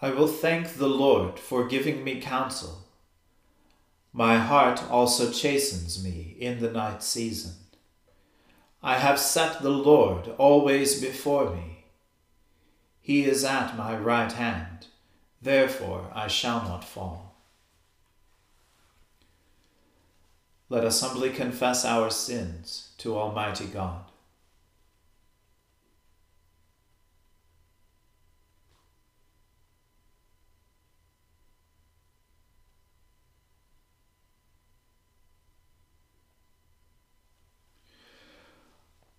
I will thank the Lord for giving me counsel. My heart also chastens me in the night season. I have set the Lord always before me. He is at my right hand, therefore I shall not fall. Let us humbly confess our sins to Almighty God.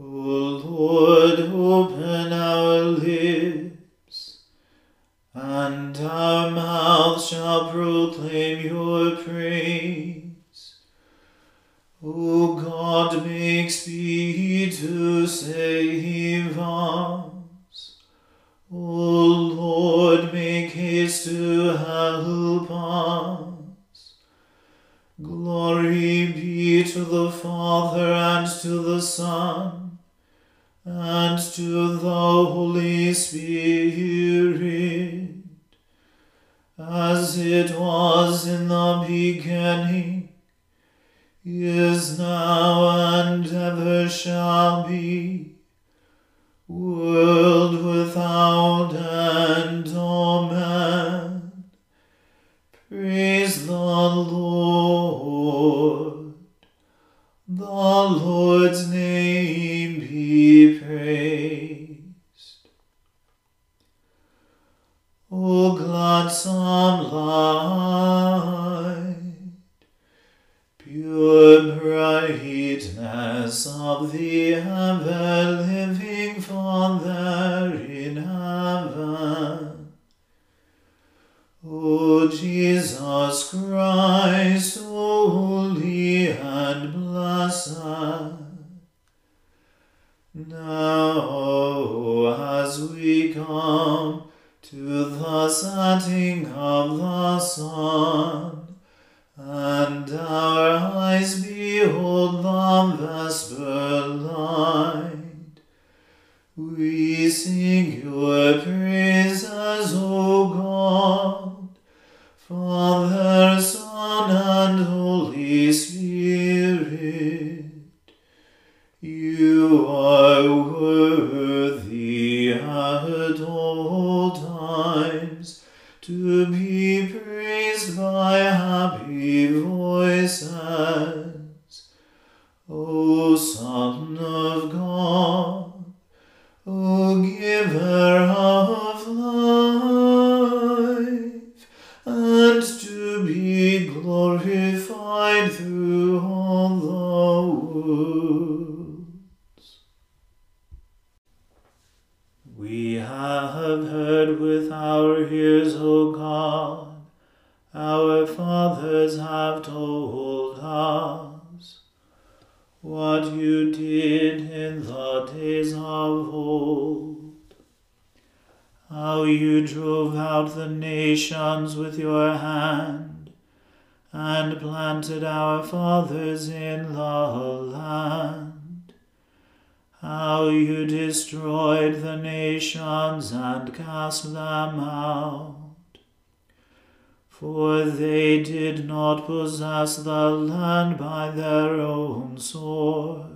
O Lord, open our lips, and our mouth shall proclaim your praise. O God, make speed to save us. O Lord, make haste to help us. Glory be to the Father and to the Son and to the Holy Spirit, as it was in the beginning, is now, and ever shall be, world without end. Brightness of the ever-living Father in heaven, O Jesus Christ, with your hand, and planted our fathers in the land. How you destroyed the nations and cast them out. For they did not possess the land by their own sword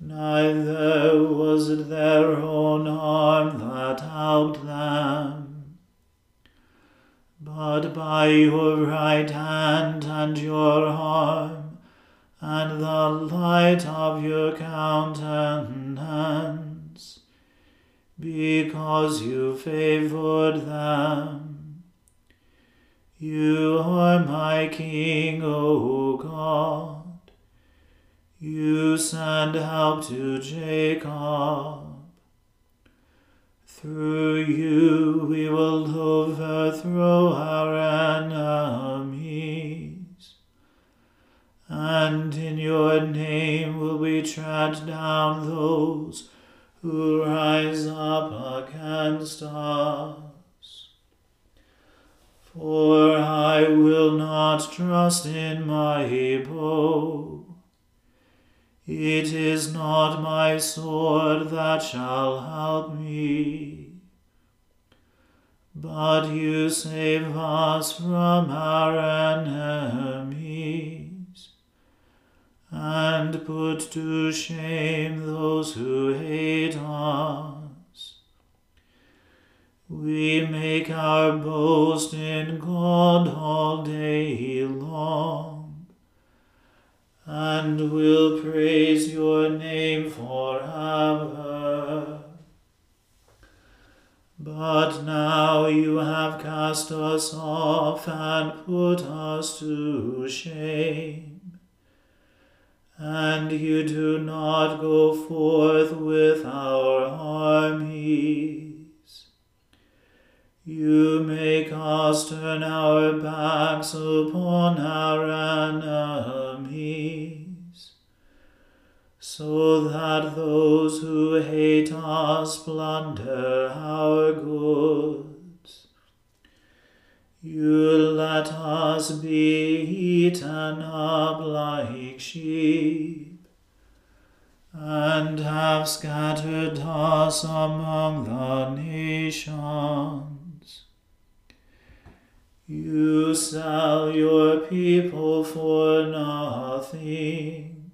neither was it their own arm that helped them, but by your right hand and your arm, and the light of your countenance, because you favored them. You are my King, O God. You send help to Jacob. Through you we will overthrow our enemies, and in your name will we tread down those who rise up against us. For I will not trust in my bow it is not my sword that shall help me, but you save us from our enemies, and put to shame those who hate us. We make our boast in God all day long and will praise your name forever. But now you have cast us off and put us to shame, and you do not go forth with our armies. You make us turn our backs upon our enemies, so that those who hate us plunder our goods. You let us be eaten up like sheep, and have scattered us among the nations. You sell your people for nothing,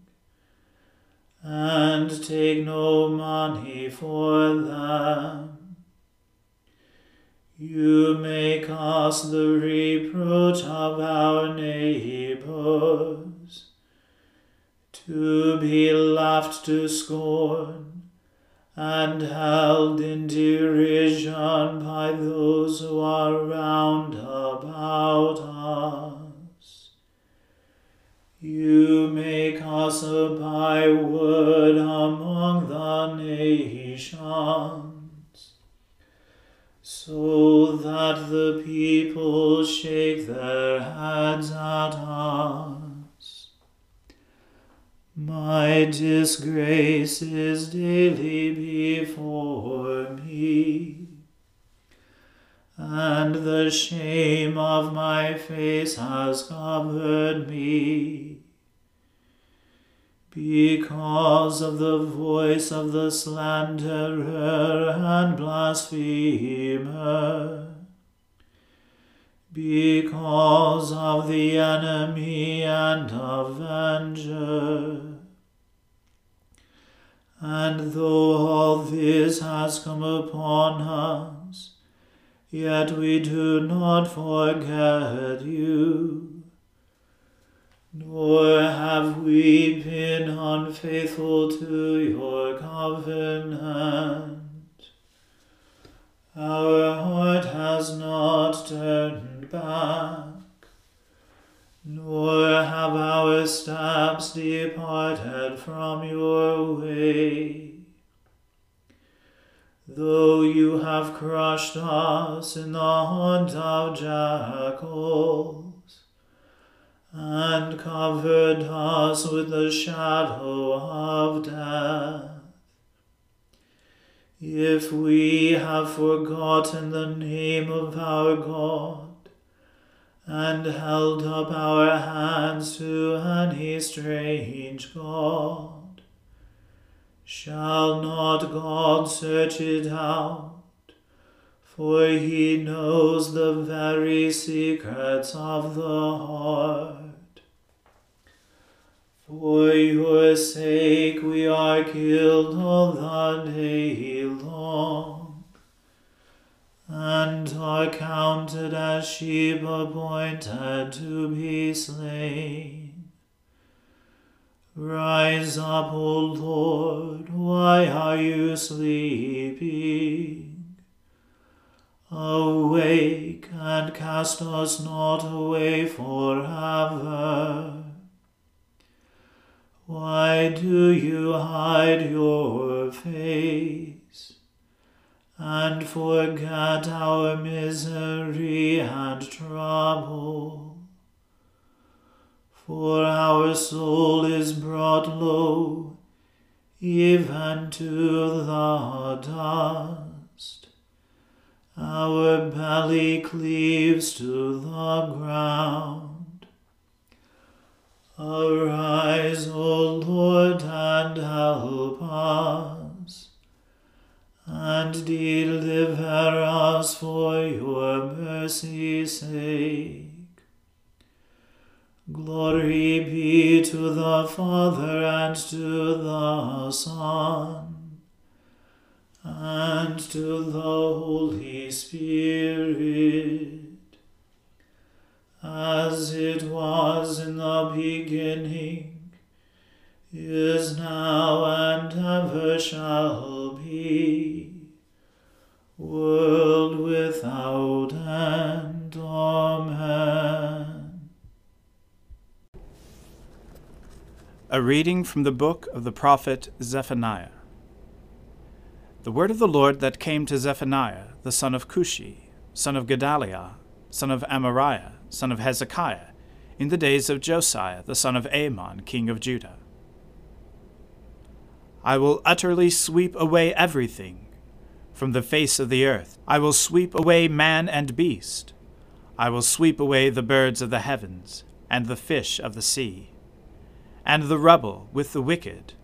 and take no money for them. You make us the reproach of our neighbors, to be laughed to scorn and held in derision by those who are round about us. You make us a byword among the nations, so that the people shake their heads at us. My disgrace is daily before me, and the shame of my face has covered me. Because of the voice of the slanderer and blasphemer, because of the enemy and avenger. And though all this has come upon us, yet we do not forget you. Nor have we been unfaithful to your covenant. Our heart has not turned back, nor have our steps departed from your way. Though you have crushed us in the haunt of jackals, and covered us with the shadow of death, if we have forgotten the name of our God, and held up our hands to any strange God, shall not God search it out? For he knows the very secrets of the heart. For your sake we are killed all the day long, and are counted as sheep appointed to be slain. Rise up, O Lord, why are you sleeping? Awake and cast us not away forever. Why do you hide your face and forget our misery and trouble? For our soul is brought low even to the dust. Our belly cleaves to the ground. Arise, O Lord, and help us, and deliver us for your mercy's sake. Glory be to the Father and to the Son and to the Holy Spirit as it was in the beginning, is now, and ever shall be, world without end. Amen. A reading from the book of the prophet Zephaniah. The word of the Lord that came to Zephaniah, the son of Cushi, son of Gedaliah, son of Amariah, son of Hezekiah, in the days of Josiah, the son of Amon, king of Judah. I will utterly sweep away everything from the face of the earth. I will sweep away man and beast. I will sweep away the birds of the heavens, and the fish of the sea, and the rubble with the wicked.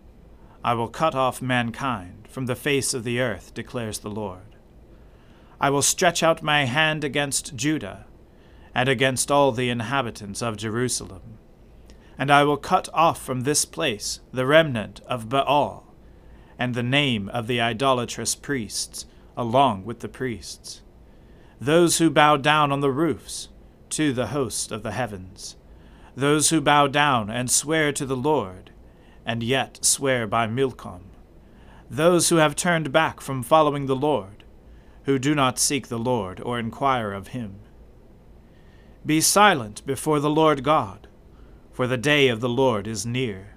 I will cut off mankind from the face of the earth, declares the Lord. I will stretch out my hand against Judah and against all the inhabitants of Jerusalem. And I will cut off from this place the remnant of Baal, and the name of the idolatrous priests, along with the priests, those who bow down on the roofs to the host of the heavens, those who bow down and swear to the Lord, and yet swear by Milcom, those who have turned back from following the Lord, who do not seek the Lord or inquire of him. Be silent before the Lord God, for the day of the Lord is near.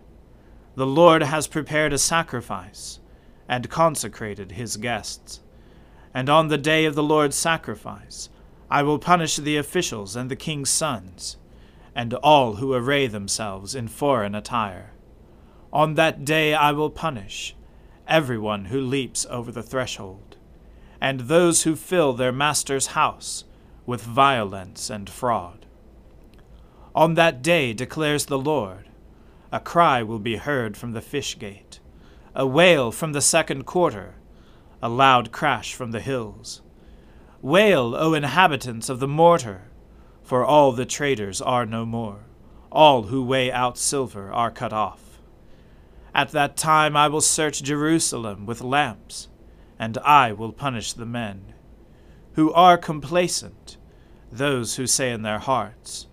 The Lord has prepared a sacrifice, and consecrated his guests. And on the day of the Lord's sacrifice, I will punish the officials and the king's sons, and all who array themselves in foreign attire. On that day I will punish everyone who leaps over the threshold, and those who fill their master's house with violence and fraud. On that day, declares the Lord, a cry will be heard from the fish gate, a wail from the second quarter, a loud crash from the hills. Wail, O inhabitants of the mortar, for all the traders are no more, all who weigh out silver are cut off. At that time I will search Jerusalem with lamps, and I will punish the men who are complacent, those who say in their hearts,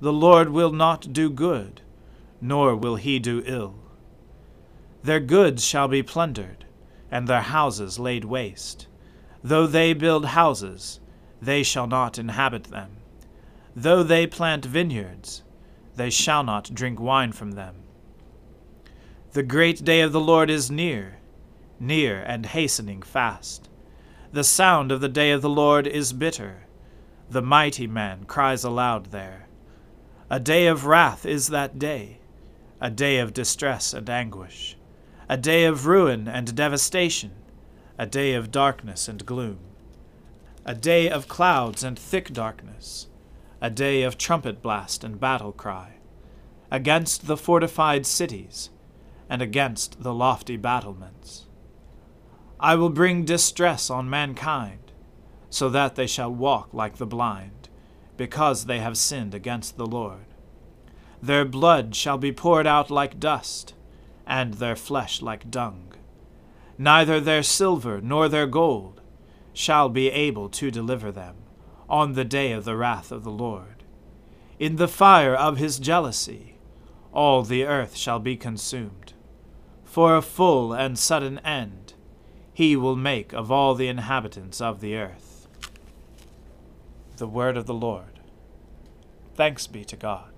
The Lord will not do good, nor will he do ill. Their goods shall be plundered, and their houses laid waste. Though they build houses, they shall not inhabit them. Though they plant vineyards, they shall not drink wine from them. The great day of the Lord is near, near and hastening fast. The sound of the day of the Lord is bitter. The mighty man cries aloud there. A day of wrath is that day, a day of distress and anguish, a day of ruin and devastation, a day of darkness and gloom, a day of clouds and thick darkness, a day of trumpet blast and battle cry, against the fortified cities, and against the lofty battlements. I will bring distress on mankind, so that they shall walk like the blind, because they have sinned against the Lord. Their blood shall be poured out like dust, and their flesh like dung. Neither their silver nor their gold shall be able to deliver them on the day of the wrath of the Lord. In the fire of his jealousy, all the earth shall be consumed. For a full and sudden end he will make of all the inhabitants of the earth. The word of the Lord. Thanks be to God.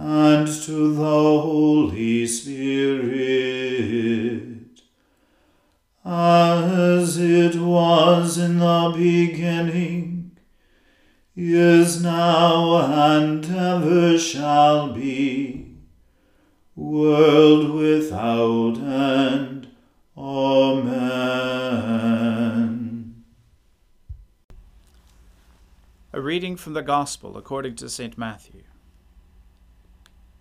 and to the Holy Spirit, as it was in the beginning, is now, and ever shall be, world without end. Amen. A reading from the Gospel according to St. Matthew.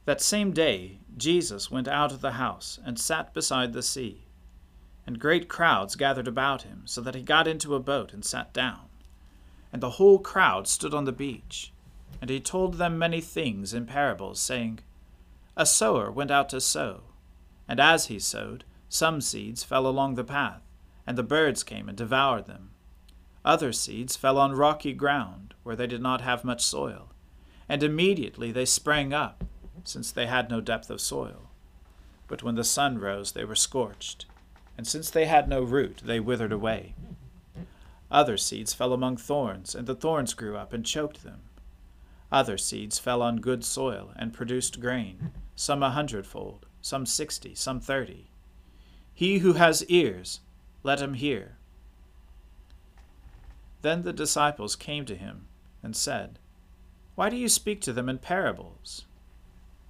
That same day Jesus went out of the house and sat beside the sea, and great crowds gathered about him, so that he got into a boat and sat down. And the whole crowd stood on the beach, and he told them many things in parables, saying, A sower went out to sow, and as he sowed, some seeds fell along the path, and the birds came and devoured them. Other seeds fell on rocky ground, where they did not have much soil, and immediately they sprang up, since they had no depth of soil. But when the sun rose, they were scorched, and since they had no root, they withered away. Other seeds fell among thorns, and the thorns grew up and choked them. Other seeds fell on good soil and produced grain, some a hundredfold, some sixty, some thirty. He who has ears, let him hear. Then the disciples came to him and said, Why do you speak to them in parables?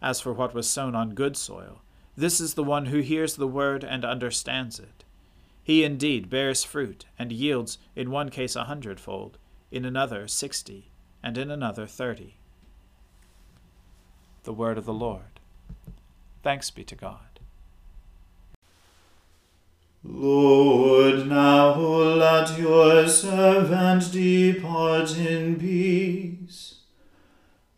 As for what was sown on good soil, this is the one who hears the word and understands it. He indeed bears fruit, and yields in one case a hundredfold, in another sixty, and in another thirty. The word of the Lord. Thanks be to God. Lord, now let your servant depart in peace,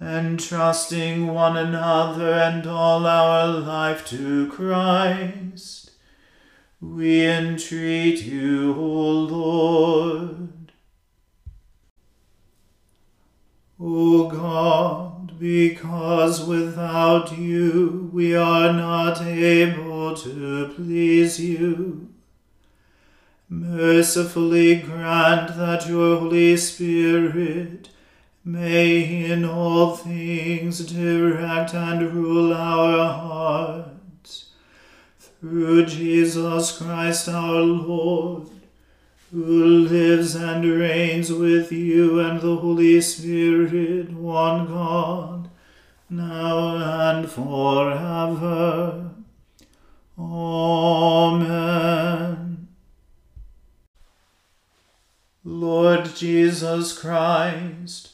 entrusting one another and all our life to Christ. We entreat you, O Lord. O God, because without you we are not able to please you, mercifully grant that your Holy Spirit may in all things direct and rule our hearts. Through Jesus Christ our Lord, who lives and reigns with you and the Holy Spirit, one God, now and forever. Amen. Lord Jesus Christ,